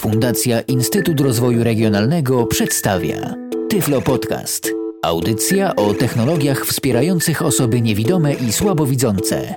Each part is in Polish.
Fundacja Instytut Rozwoju Regionalnego przedstawia Tyflo Podcast. Audycja o technologiach wspierających osoby niewidome i słabowidzące.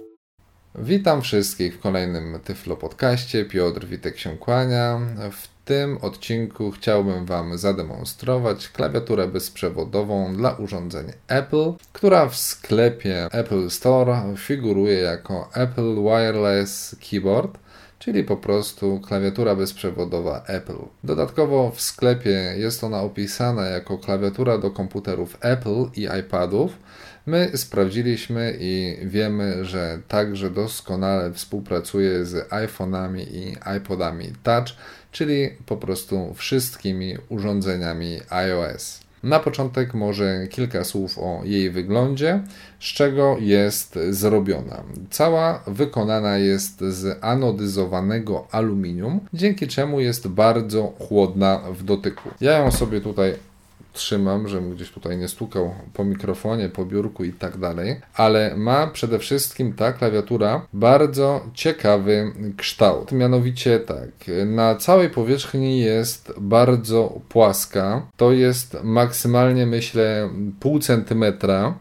Witam wszystkich w kolejnym Tyflo Podcaście. Piotr Witek się kłania. W tym odcinku chciałbym Wam zademonstrować klawiaturę bezprzewodową dla urządzeń Apple, która w sklepie Apple Store figuruje jako Apple Wireless Keyboard czyli po prostu klawiatura bezprzewodowa Apple. Dodatkowo w sklepie jest ona opisana jako klawiatura do komputerów Apple i iPadów. My sprawdziliśmy i wiemy, że także doskonale współpracuje z iPhone'ami i iPodami Touch, czyli po prostu wszystkimi urządzeniami iOS. Na początek może kilka słów o jej wyglądzie, z czego jest zrobiona. Cała wykonana jest z anodyzowanego aluminium, dzięki czemu jest bardzo chłodna w dotyku. Ja ją sobie tutaj trzymam, żebym gdzieś tutaj nie stukał po mikrofonie, po biurku i tak dalej, ale ma przede wszystkim ta klawiatura bardzo ciekawy kształt. Mianowicie tak, na całej powierzchni jest bardzo płaska. To jest maksymalnie myślę pół centymetra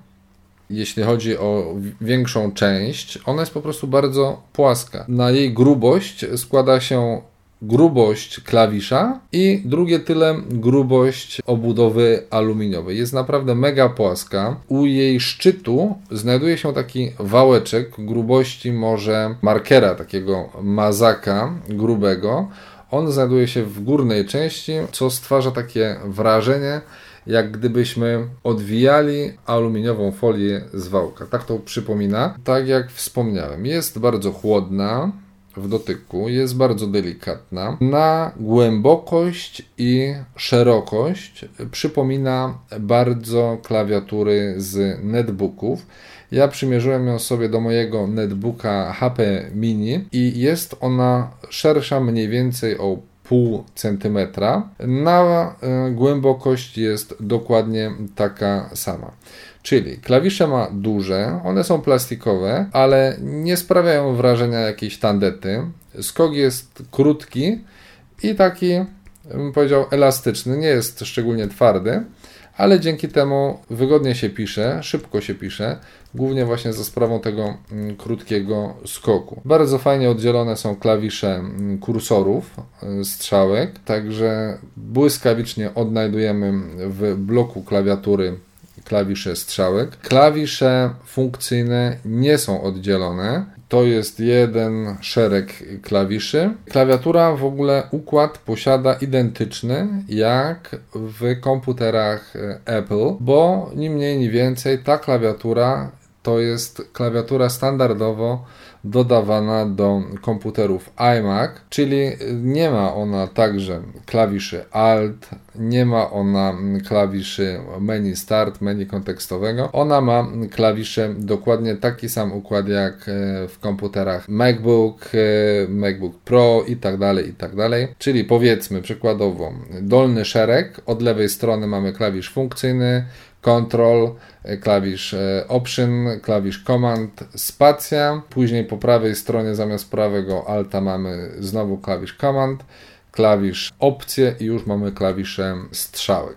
jeśli chodzi o większą część, ona jest po prostu bardzo płaska. Na jej grubość składa się grubość klawisza i drugie tyle grubość obudowy aluminiowej. Jest naprawdę mega płaska. U jej szczytu znajduje się taki wałeczek grubości może markera, takiego mazaka grubego. On znajduje się w górnej części, co stwarza takie wrażenie, jak gdybyśmy odwijali aluminiową folię z wałka. Tak to przypomina. Tak jak wspomniałem, jest bardzo chłodna, w dotyku jest bardzo delikatna. Na głębokość i szerokość przypomina bardzo klawiatury z netbooków. Ja przymierzyłem ją sobie do mojego netbooka HP Mini i jest ona szersza mniej więcej o pół centymetra. Na e, głębokość jest dokładnie taka sama. Czyli klawisze ma duże, one są plastikowe, ale nie sprawiają wrażenia jakiejś tandety. Skok jest krótki i taki, bym powiedział, elastyczny, nie jest szczególnie twardy, ale dzięki temu wygodnie się pisze, szybko się pisze, głównie właśnie za sprawą tego mm, krótkiego skoku. Bardzo fajnie oddzielone są klawisze mm, kursorów y, strzałek, także błyskawicznie odnajdujemy w bloku klawiatury klawisze strzałek. Klawisze funkcyjne nie są oddzielone. To jest jeden szereg klawiszy. Klawiatura w ogóle układ posiada identyczny jak w komputerach Apple, bo ni mniej, ni więcej ta klawiatura to jest klawiatura standardowo dodawana do komputerów iMac, czyli nie ma ona także klawiszy Alt, nie ma ona klawiszy menu Start, menu kontekstowego. Ona ma klawisze dokładnie taki sam układ jak e, w komputerach MacBook, e, MacBook Pro i tak dalej, i tak dalej. Czyli powiedzmy przykładowo dolny szereg, od lewej strony mamy klawisz funkcyjny, Control, e, klawisz e, Option, klawisz Command, spacja. Później po prawej stronie zamiast prawego Alta mamy znowu klawisz Command, klawisz Opcje i już mamy klawisze strzałek.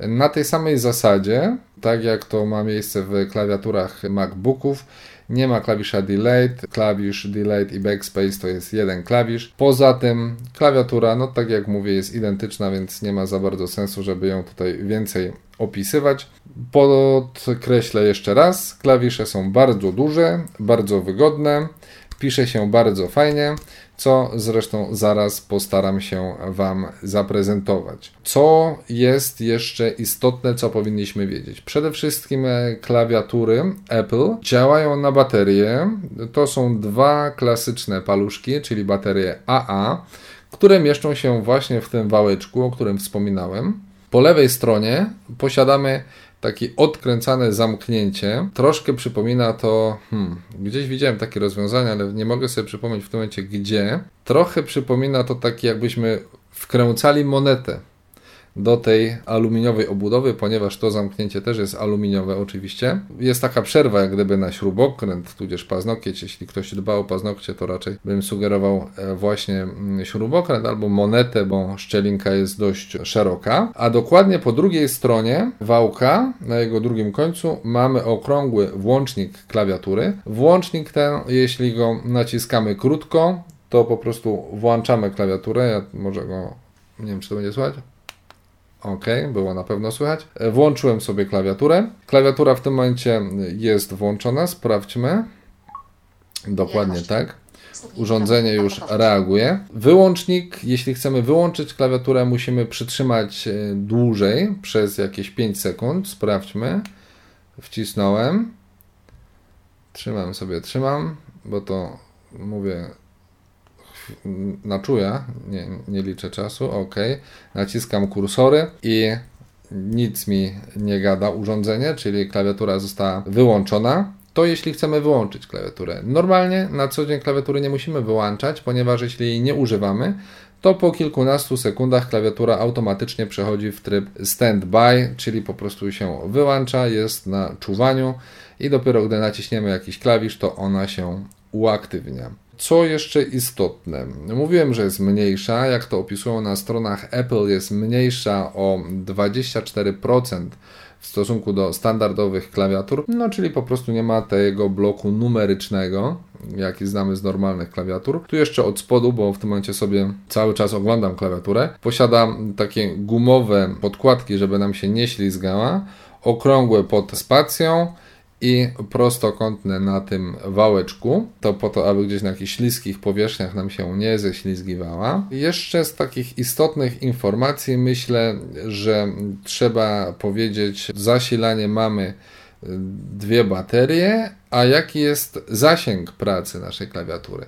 Na tej samej zasadzie, tak jak to ma miejsce w klawiaturach MacBooków, nie ma klawisza Delayed, klawisz Delayed i Backspace to jest jeden klawisz. Poza tym klawiatura, no tak jak mówię, jest identyczna, więc nie ma za bardzo sensu, żeby ją tutaj więcej opisywać. Podkreślę jeszcze raz, klawisze są bardzo duże, bardzo wygodne, pisze się bardzo fajnie, co zresztą zaraz postaram się Wam zaprezentować. Co jest jeszcze istotne, co powinniśmy wiedzieć? Przede wszystkim e, klawiatury Apple działają na baterie. To są dwa klasyczne paluszki, czyli baterie AA, które mieszczą się właśnie w tym wałeczku, o którym wspominałem. Po lewej stronie posiadamy takie odkręcane zamknięcie. Troszkę przypomina to, hmm, gdzieś widziałem takie rozwiązanie, ale nie mogę sobie przypomnieć w tym momencie gdzie. Trochę przypomina to takie, jakbyśmy wkręcali monetę do tej aluminiowej obudowy, ponieważ to zamknięcie też jest aluminiowe oczywiście. Jest taka przerwa jak gdyby na śrubokręt, tudzież paznokieć. Jeśli ktoś dba o paznokcie, to raczej bym sugerował e, właśnie mm, śrubokręt albo monetę, bo szczelinka jest dość szeroka. A dokładnie po drugiej stronie wałka, na jego drugim końcu, mamy okrągły włącznik klawiatury. Włącznik ten, jeśli go naciskamy krótko, to po prostu włączamy klawiaturę. Ja może go, nie wiem czy to będzie słychać. Ok, było na pewno słychać. E, włączyłem sobie klawiaturę. Klawiatura w tym momencie jest włączona. Sprawdźmy. Dokładnie tak. Urządzenie już reaguje. Wyłącznik, jeśli chcemy wyłączyć klawiaturę, musimy przytrzymać e, dłużej przez jakieś 5 sekund. Sprawdźmy. Wcisnąłem. Trzymam sobie, trzymam, bo to mówię na czuja, nie, nie liczę czasu, ok. Naciskam kursory i nic mi nie gada urządzenie, czyli klawiatura została wyłączona. To jeśli chcemy wyłączyć klawiaturę. Normalnie na co dzień klawiatury nie musimy wyłączać, ponieważ jeśli jej nie używamy, to po kilkunastu sekundach klawiatura automatycznie przechodzi w tryb standby, czyli po prostu się wyłącza, jest na czuwaniu i dopiero gdy naciśniemy jakiś klawisz, to ona się uaktywnia. Co jeszcze istotne? Mówiłem, że jest mniejsza, jak to opisują na stronach Apple, jest mniejsza o 24% w stosunku do standardowych klawiatur, no czyli po prostu nie ma tego bloku numerycznego, jaki znamy z normalnych klawiatur. Tu jeszcze od spodu, bo w tym momencie sobie cały czas oglądam klawiaturę, posiada takie gumowe podkładki, żeby nam się nie ślizgała, okrągłe pod spacją, i prostokątne na tym wałeczku. To po to, aby gdzieś na jakichś śliskich powierzchniach nam się nie ześlizgiwała. Jeszcze z takich istotnych informacji myślę, że trzeba powiedzieć, zasilanie mamy y, dwie baterie, a jaki jest zasięg pracy naszej klawiatury.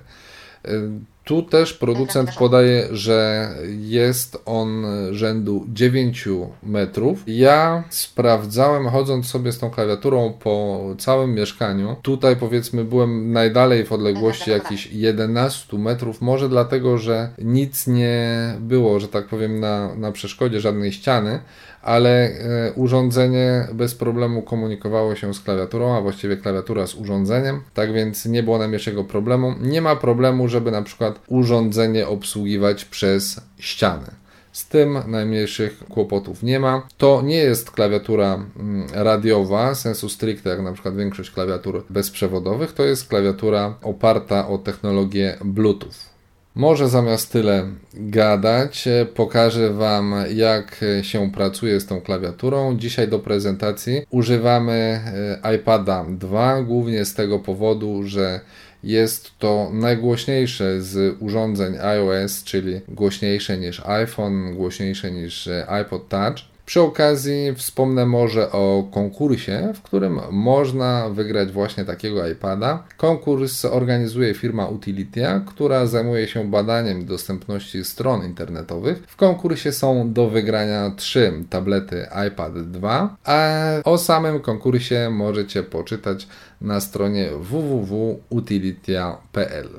Tu też producent podaje, że jest on rzędu 9 metrów. Ja sprawdzałem, chodząc sobie z tą klawiaturą po całym mieszkaniu. Tutaj powiedzmy byłem najdalej w odległości jakichś 11 metrów, może dlatego, że nic nie było, że tak powiem, na, na przeszkodzie żadnej ściany, ale e, urządzenie bez problemu komunikowało się z klawiaturą, a właściwie klawiatura z urządzeniem, tak więc nie było najmniejszego problemu. Nie ma problemu, żeby na przykład urządzenie obsługiwać przez ściany. Z tym najmniejszych kłopotów nie ma. To nie jest klawiatura mm, radiowa, sensu stricte, jak na przykład większość klawiatur bezprzewodowych. To jest klawiatura oparta o technologię Bluetooth. Może zamiast tyle gadać, pokażę Wam, jak się pracuje z tą klawiaturą. Dzisiaj do prezentacji używamy e, iPada 2, głównie z tego powodu, że jest to najgłośniejsze z urządzeń iOS, czyli głośniejsze niż iPhone, głośniejsze niż e, iPod Touch. Przy okazji wspomnę może o konkursie, w którym można wygrać właśnie takiego iPada. Konkurs organizuje firma Utilitia, która zajmuje się badaniem dostępności stron internetowych. W konkursie są do wygrania trzy tablety iPad 2, a o samym konkursie możecie poczytać na stronie www.utilitia.pl.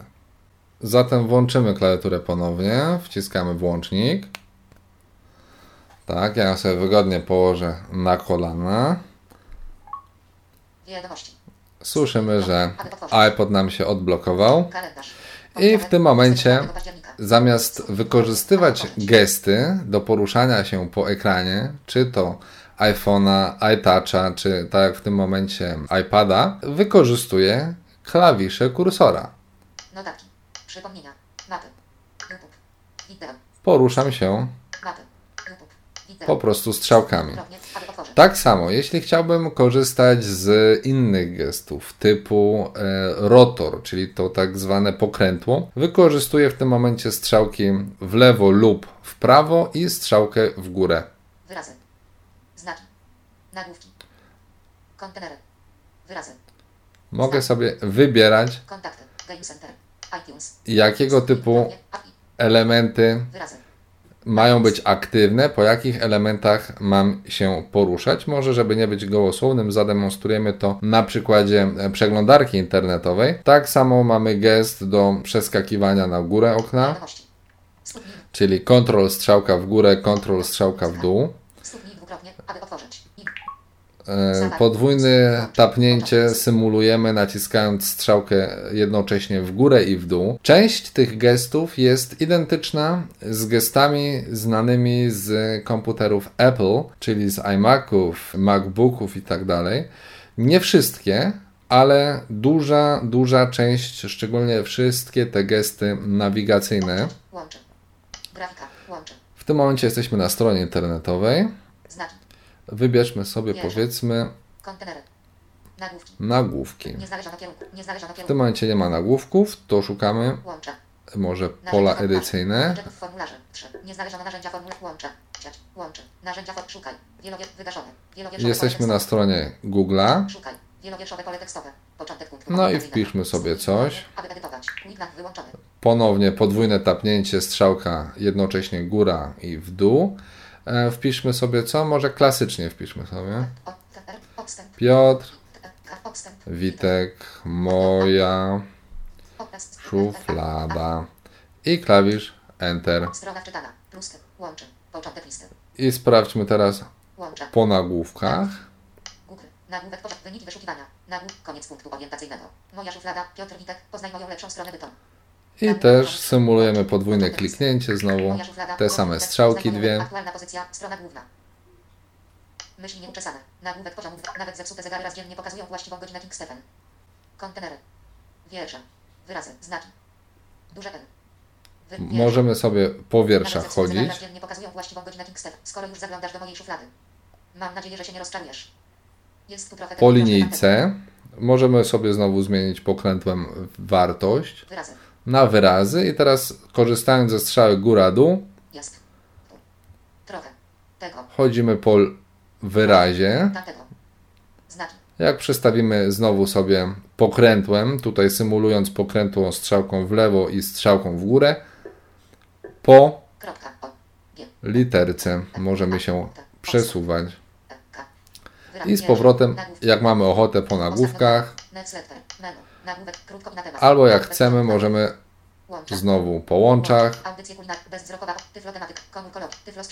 Zatem włączymy klawiaturę ponownie, wciskamy włącznik. Tak, ja sobie wygodnie położę na kolana. Wiadomości. Słyszymy, że iPod nam się odblokował. I w tym momencie, zamiast wykorzystywać gesty do poruszania się po ekranie, czy to iPhone'a, iToucha, czy tak jak w tym momencie iPada, wykorzystuję klawisze kursora. Notatki, przypomnienia, mapy, YouTube. Poruszam się po prostu strzałkami. Tak samo, jeśli chciałbym korzystać z innych gestów typu e, rotor, czyli to tak zwane pokrętło, wykorzystuję w tym momencie strzałki w lewo lub w prawo i strzałkę w górę. Wyrazy. Znaki. Nagłówki. Kontenery. Wyrazy. Mogę sobie wybierać jakiego typu elementy Wyrazy mają być aktywne, po jakich elementach mam się poruszać. Może, żeby nie być gołosłownym, zademonstrujemy to na przykładzie przeglądarki internetowej. Tak samo mamy gest do przeskakiwania na górę okna. czyli kontrol strzałka w górę, kontrol strzałka w dół. Stuknij dwukrotnie, aby otworzyć. I E, Podwójne tapnięcie symulujemy naciskając strzałkę jednocześnie w górę i w dół. Część tych gestów jest identyczna z gestami znanymi z komputerów Apple, czyli z iMaców, MacBooków i tak dalej. Nie wszystkie, ale duża, duża część, szczególnie wszystkie te gesty nawigacyjne. W tym momencie jesteśmy na stronie internetowej. Wybierzmy sobie powiedzmy Kontenery. Nagłówki. nagłówki. W tym momencie nie ma nagłówków, to szukamy Łącze. może pola edycyjne. Łącze w formularze. 3. Nie znaleziono narzędzia formularz. Łącze. Narzędzia for... Szukaj. Wielowier... Wygaszone. Wielowierszowe Jesteśmy na stronie Google'a. Szukaj. Wielowierszowe pole tekstowe. Początek punktu. No i wpiszmy sobie coś. Aby edytować. Wyłączony. Ponownie podwójne tapnięcie strzałka jednocześnie góra i w dół. E, Wpiszmy sobie co? Może klasycznie wpiszmy sobie. Piotr. Witek, moja szuflada i klawisz Enter. I sprawdźmy teraz po nagłówkach. Nagłówek. Wyniki wyszukiwania. Nagłówek. Koniec punktu orientacyjnego. Moja szuflada. Piotr Witek. Poznaj moją lepszą stronę bytom. I też symulujemy podwójne kliknięcie, znowu te same strzałki dwie. Myśli nieuczesane. Nagłówek poziomu. dwa. Nawet zepsute zegary raz dziennie pokazują właściwą godzinę King Stephen. Kontenery. Wiersze. Wyrazy. Znaki. Duże N. Wiersze. Możemy sobie po wierszach chodzić. Skoro już zaglądasz do mojej szuflady. Mam nadzieję, że się nie rozczarujesz. Jest tu trochę Po linijce możemy sobie znowu zmienić pokrętłem wartość. Wyrazy. Na wyrazy i teraz korzystając ze strzały góra-dół chodzimy po wyrazie. Znaki. Jak przestawimy znowu sobie pokrętłem, tutaj symulując pokrętłą strzałką w lewo i strzałką w górę, po literce możemy się przesuwać. E. I z powrotem, jak mamy ochotę po nagłówkach. Nagłówek. Krótko na temat. albo jak chcemy, możemy znowu po łączach.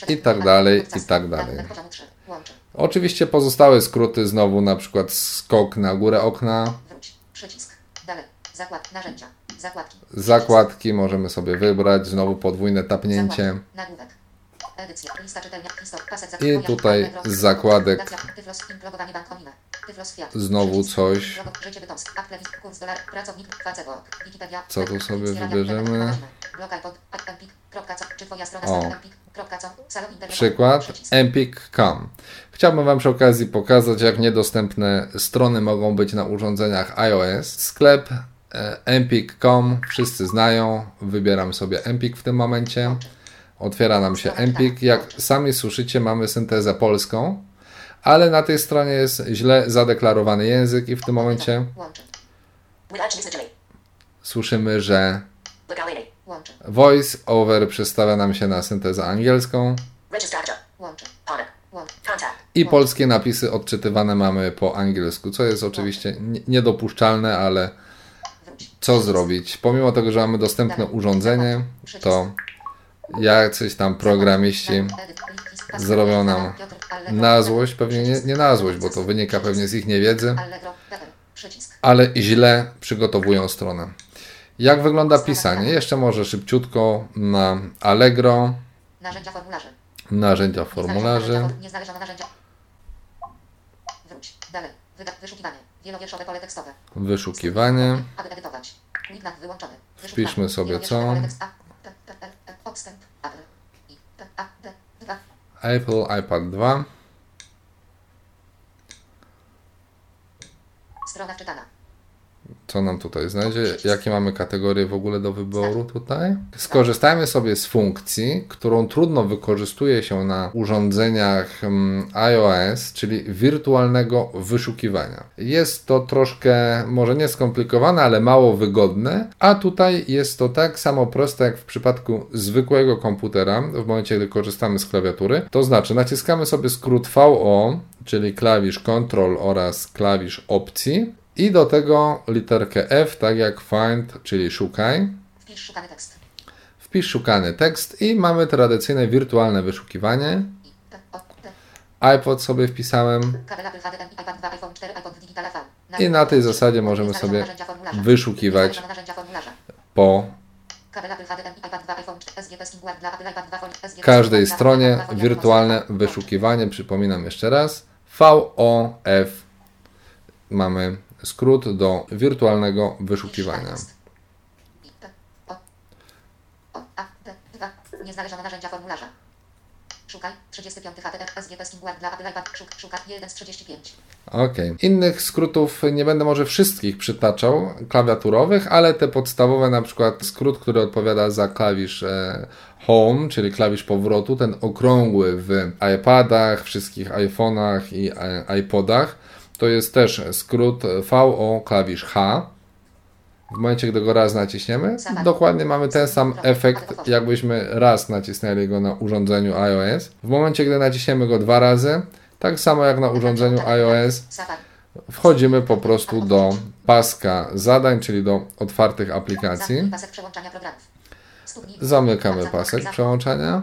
I tak dalej, i tak dalej. Nagłówek poziomu 3. Łącze. Oczywiście pozostałe skróty znowu na przykład skok na górę okna. Zakładki. zakładki możemy sobie wybrać, znowu podwójne tapnięcie. Nagłówek. I tutaj z zakładek. Znowu coś. Co tu sobie wybierzemy? O. Przykład empik.com. Chciałbym Wam przy okazji pokazać, jak niedostępne strony mogą być na urządzeniach iOS. Sklep e, empik.com wszyscy znają. Wybieram sobie Empik w tym momencie. Otwiera nam się Empik. Jak sami słyszycie, mamy syntezę polską, ale na tej stronie jest źle zadeklarowany język i w tym momencie słyszymy, że voice over przestawia nam się na syntezę angielską. I polskie napisy odczytywane mamy po angielsku, co jest oczywiście nie- niedopuszczalne, ale co zrobić? Pomimo tego, że mamy dostępne urządzenie, to jacyś tam programiści zrobią nam na złość, pewnie nie, nie na złość, bo to wynika pewnie z ich niewiedzy, ale źle przygotowują stronę. Jak wygląda pisanie? Jeszcze może szybciutko na Allegro, Narzędzia formularzy. narzędzia formularzy. Nie narzędzia. Wróć. Dalej. Wyszukiwanie. Wielowierszowe pole tekstowe. Wyszukiwanie. Aby edytować. Wyłączony. Wpiszmy sobie co? pole tekst- A, P, P, L, E, Odstęp. Apple. I, P, A, D, 2. Apple iPad 2. Co nam tutaj znajdzie? Jakie mamy kategorie w ogóle do wyboru tutaj? Skorzystajmy sobie z funkcji, którą trudno wykorzystuje się na urządzeniach mm, iOS, czyli wirtualnego wyszukiwania. Jest to troszkę, może nie skomplikowane, ale mało wygodne, a tutaj jest to tak samo proste jak w przypadku zwykłego komputera, w momencie gdy korzystamy z klawiatury. To znaczy naciskamy sobie skrót VO, czyli klawisz Ctrl oraz klawisz opcji i do tego literkę F, tak jak find, czyli szukaj. Wpisz szukany tekst. wpisz szukany tekst i mamy tradycyjne wirtualne wyszukiwanie. IPod sobie wpisałem kabel Apple HDMI, iPad 2, iPhone 4, iPod Digital AV. i na tej zasadzie możemy sobie wyszukiwać po Kabel Apple HDMI, iPad 2, iPhone 4, SGP Skingward dla Apple iPad 2, phone, SGP każdej stronie iPad 2, phone, wirtualne wyszukiwanie. Przypominam jeszcze raz. VOF. Mamy skrót do wirtualnego wyszukiwania. I, P, O, O, A, D, 2. Nieznalezione narzędzia formularza. Szukaj. 35 HTTP SGP Skingward dla Apple iPad. Szuk, szukaj. 1 z 35. Ok. Innych skrótów nie będę może wszystkich przytaczał, klawiaturowych, ale te podstawowe, na przykład skrót, który odpowiada za klawisz e, Home, czyli klawisz powrotu, ten okrągły w iPadach, wszystkich iPhone'ach i e, iPodach, to jest też skrót VO klawisz H. W momencie, gdy go raz naciśniemy, dokładnie mamy ten sam efekt, jakbyśmy raz nacisnęli go na urządzeniu iOS. W momencie, gdy naciśniemy go dwa razy, tak samo jak na urządzeniu iOS, wchodzimy po prostu do paska zadań, czyli do otwartych aplikacji. Zamykamy pasek przełączania.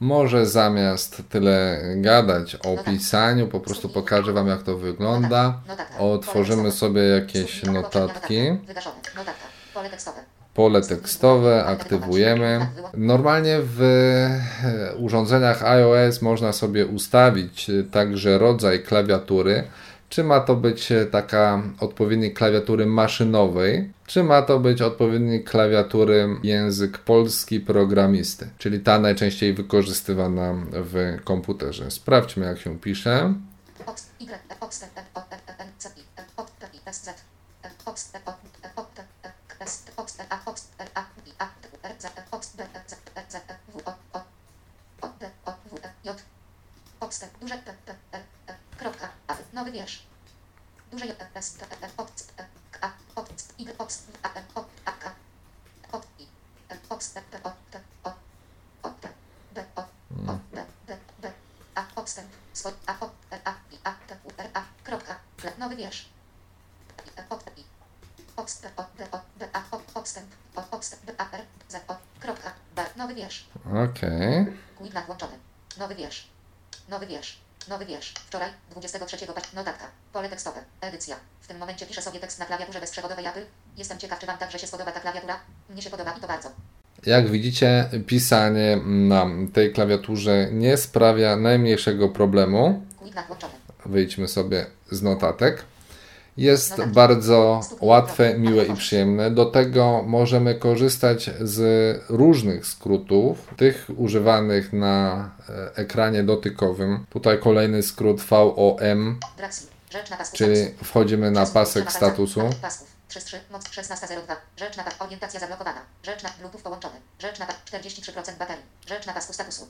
Może zamiast tyle gadać o pisaniu, po prostu pokażę Wam, jak to wygląda. Notatka. Otworzymy sobie jakieś notatki. Tekstowe. Pole tekstowe aktywujemy. Normalnie w e, urządzeniach iOS można sobie ustawić e, także rodzaj klawiatury. Czy ma to być e, taka odpowiednik klawiatury maszynowej, czy ma to być odpowiednik klawiatury język polski programisty, czyli ta najczęściej wykorzystywana w komputerze. Sprawdźmy, jak się pisze. Wiersz. Duże J, S, T, T, K, A, Ox, Y, Ox, A, N, O, A, K, O, I, Ox, T, T, O, T, O, O, T, D, D, A, odstęp, swój, A, O, R, A, I, A, T, U, R, A, kropka, ple, nowy wiersz. I, E, O, T, I, odstęp, O, D, O, D, A, odstęp, odstęp, D, A, R, Z, O, kropka, B, nowy wiersz. Okej. Quidnak włączony. Nowy wiersz. Nowy wiersz. Nowy wiersz. Wczoraj, 23 października. Notatka. Pole tekstowe. Edycja. W tym momencie piszę sobie tekst na klawiaturze bezprzewodowej Apple. Jestem ciekaw, czy Wam także się spodoba ta klawiatura. Mnie się podoba i to bardzo. Jak widzicie, pisanie na tej klawiaturze nie sprawia najmniejszego problemu. Wyjdźmy sobie z notatek. Jest bardzo łatwe, miłe i przyjemne. Do tego możemy korzystać z różnych skrótów, tych używanych na e, ekranie dotykowym. Tutaj kolejny skrót VOM, czyli wchodzimy na pasek statusu. Pasek pasków. 3.3. Moc 16.02. Rzecz na. Orientacja zablokowana. Rzecz na Bluetooth połączony. Rzecz na pas. 43% baterii. Rzecz na pasku statusu.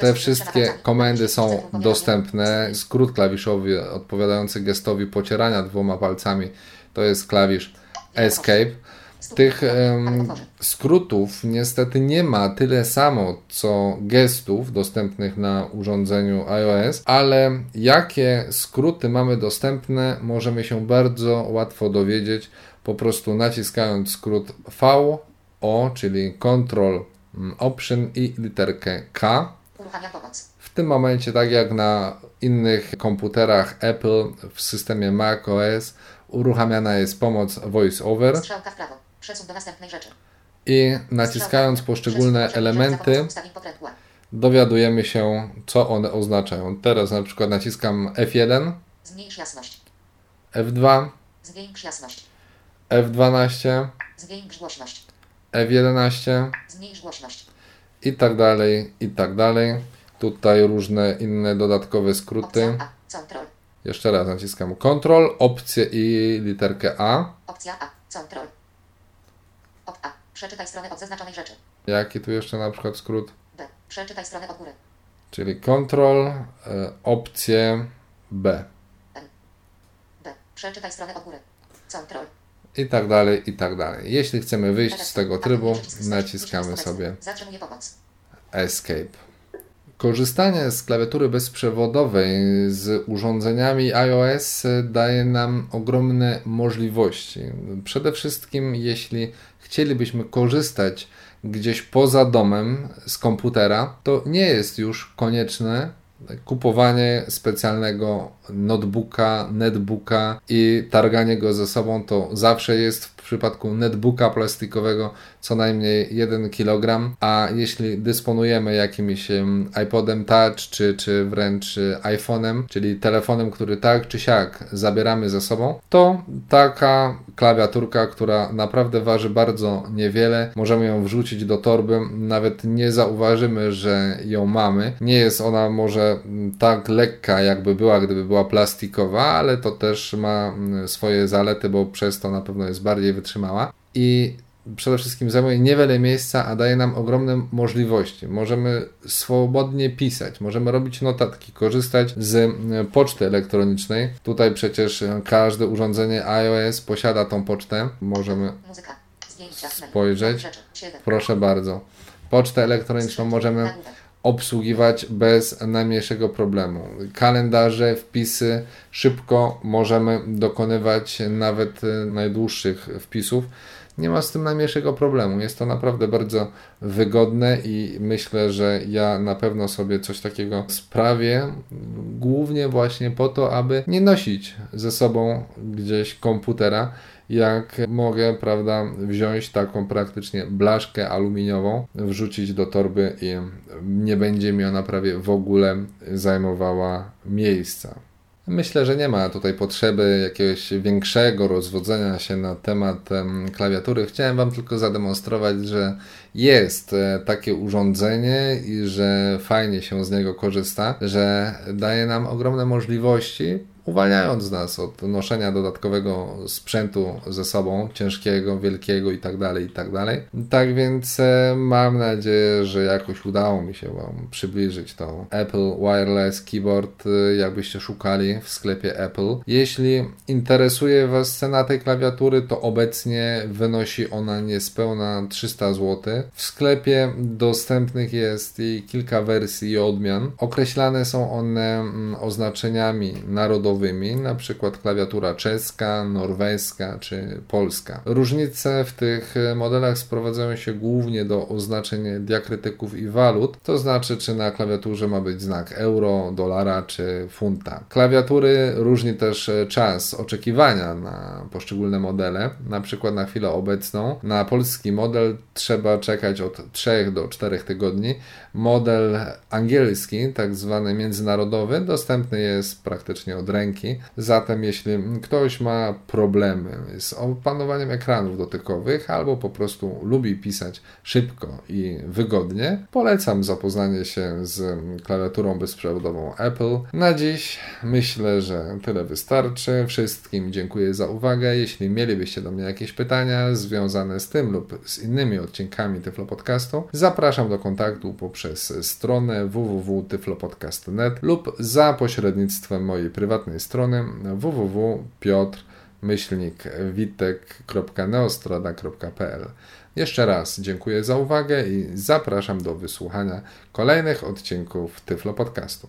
Te wszystkie komendy są dostępne. Skrót klawiszowy odpowiadający gestowi pocierania dwoma palcami to jest klawisz Escape. Tych em, skrótów niestety nie ma tyle samo co gestów dostępnych na urządzeniu iOS, ale jakie skróty mamy dostępne, możemy się bardzo łatwo dowiedzieć po prostu naciskając skrót V, O, czyli Control mm, Option i literkę K. Uruchamia pomoc. W tym momencie, tak jak na innych komputerach Apple w systemie macOS, uruchamiana jest pomoc VoiceOver Strzałka w prawo. Przesuń do następnej rzeczy. i naciskając poszczególne elementy dowiadujemy się, co one oznaczają. Teraz na przykład naciskam F1, Zmniejsz jasność. F2, Zwiększ jasność. F12, Zwiększ głośność. F11 Zmniejsz głośność. I tak dalej, i tak dalej. Tutaj różne inne dodatkowe skróty. Opcja A. Control. Jeszcze raz naciskam Ctrl, opcję i literkę A. Opcja A. Control. Op A. Przeczytaj stronę od zaznaczonej rzeczy. Jaki tu jeszcze na przykład skrót? B. Przeczytaj stronę od góry. Czyli Ctrl, e, opcję B. B. Przeczytaj stronę od góry. Control. I tak dalej, i tak dalej. Jeśli chcemy wyjść z tego trybu, naciskamy sobie. Escape. Korzystanie z klawiatury bezprzewodowej z urządzeniami iOS daje nam ogromne możliwości. Przede wszystkim, jeśli chcielibyśmy korzystać gdzieś poza domem z komputera, to nie jest już konieczne kupowanie specjalnego notebooka, netbooka i targanie go ze sobą to zawsze jest przypadku netbooka plastikowego co najmniej 1 kg, a jeśli dysponujemy jakimś iPodem Touch czy, czy wręcz iPhone'em, czyli telefonem, który tak czy siak zabieramy ze sobą, to taka klawiaturka, która naprawdę waży bardzo niewiele, możemy ją wrzucić do torby, nawet nie zauważymy, że ją mamy. Nie jest ona może tak lekka, jakby była, gdyby była plastikowa, ale to też ma swoje zalety, bo przez to na pewno jest bardziej wytrzymała. I przede wszystkim zajmuje niewiele miejsca, a daje nam ogromne możliwości. Możemy swobodnie pisać, możemy robić notatki, korzystać z e, poczty elektronicznej. Tutaj przecież każde urządzenie iOS posiada tą pocztę. Możemy spojrzeć. Proszę bardzo. Pocztę elektroniczną możemy obsługiwać bez najmniejszego problemu. Kalendarze, wpisy szybko możemy dokonywać nawet e, najdłuższych wpisów nie ma z tym najmniejszego problemu. Jest to naprawdę bardzo wygodne i myślę, że ja na pewno sobie coś takiego sprawię, głównie właśnie po to, aby nie nosić ze sobą gdzieś komputera, jak mogę, prawda, wziąć taką praktycznie blaszkę aluminiową, wrzucić do torby i nie będzie mi ona prawie w ogóle zajmowała miejsca. Myślę, że nie ma tutaj potrzeby jakiegoś większego rozwodzenia się na temat klawiatury. Chciałem Wam tylko zademonstrować, że jest e, takie urządzenie i że fajnie się z niego korzysta, że daje nam ogromne możliwości uwalniając nas od noszenia dodatkowego sprzętu ze sobą, ciężkiego, wielkiego itd., tak itd. Tak, tak więc e, mam nadzieję, że jakoś udało mi się Wam przybliżyć tą Apple Wireless Keyboard, e, jakbyście szukali w sklepie Apple. Jeśli interesuje Was cena tej klawiatury, to obecnie wynosi ona niespełna 300 zł. W sklepie dostępnych jest jej kilka wersji i odmian. Określane są one mm, oznaczeniami narodowymi językowymi, na przykład klawiatura czeska, norweska czy polska. Różnice w tych modelach sprowadzają się głównie do oznaczeń diakrytyków i walut, to znaczy czy na klawiaturze ma być znak euro, dolara czy funta. Klawiatury różni też czas oczekiwania na poszczególne modele, na przykład na chwilę obecną na polski model trzeba czekać od 3 do 4 tygodni. Model angielski, tak zwany międzynarodowy, dostępny jest praktycznie od ręki. Zatem jeśli ktoś ma problemy z opanowaniem ekranów dotykowych albo po prostu lubi pisać szybko i wygodnie, polecam zapoznanie się z klawiaturą bezprzewodową Apple. Na dziś myślę, że tyle wystarczy. Wszystkim dziękuję za uwagę. Jeśli mielibyście do mnie jakieś pytania związane z tym lub z innymi odcinkami Tyflo Podcastu, zapraszam do kontaktu poprzez stronę www.tyflopodcast.net lub za pośrednictwem mojej prywatnej strony www.piotr-witek.neostrada.pl Jeszcze raz dziękuję za uwagę i zapraszam do wysłuchania kolejnych odcinków Tyflo Podcastu.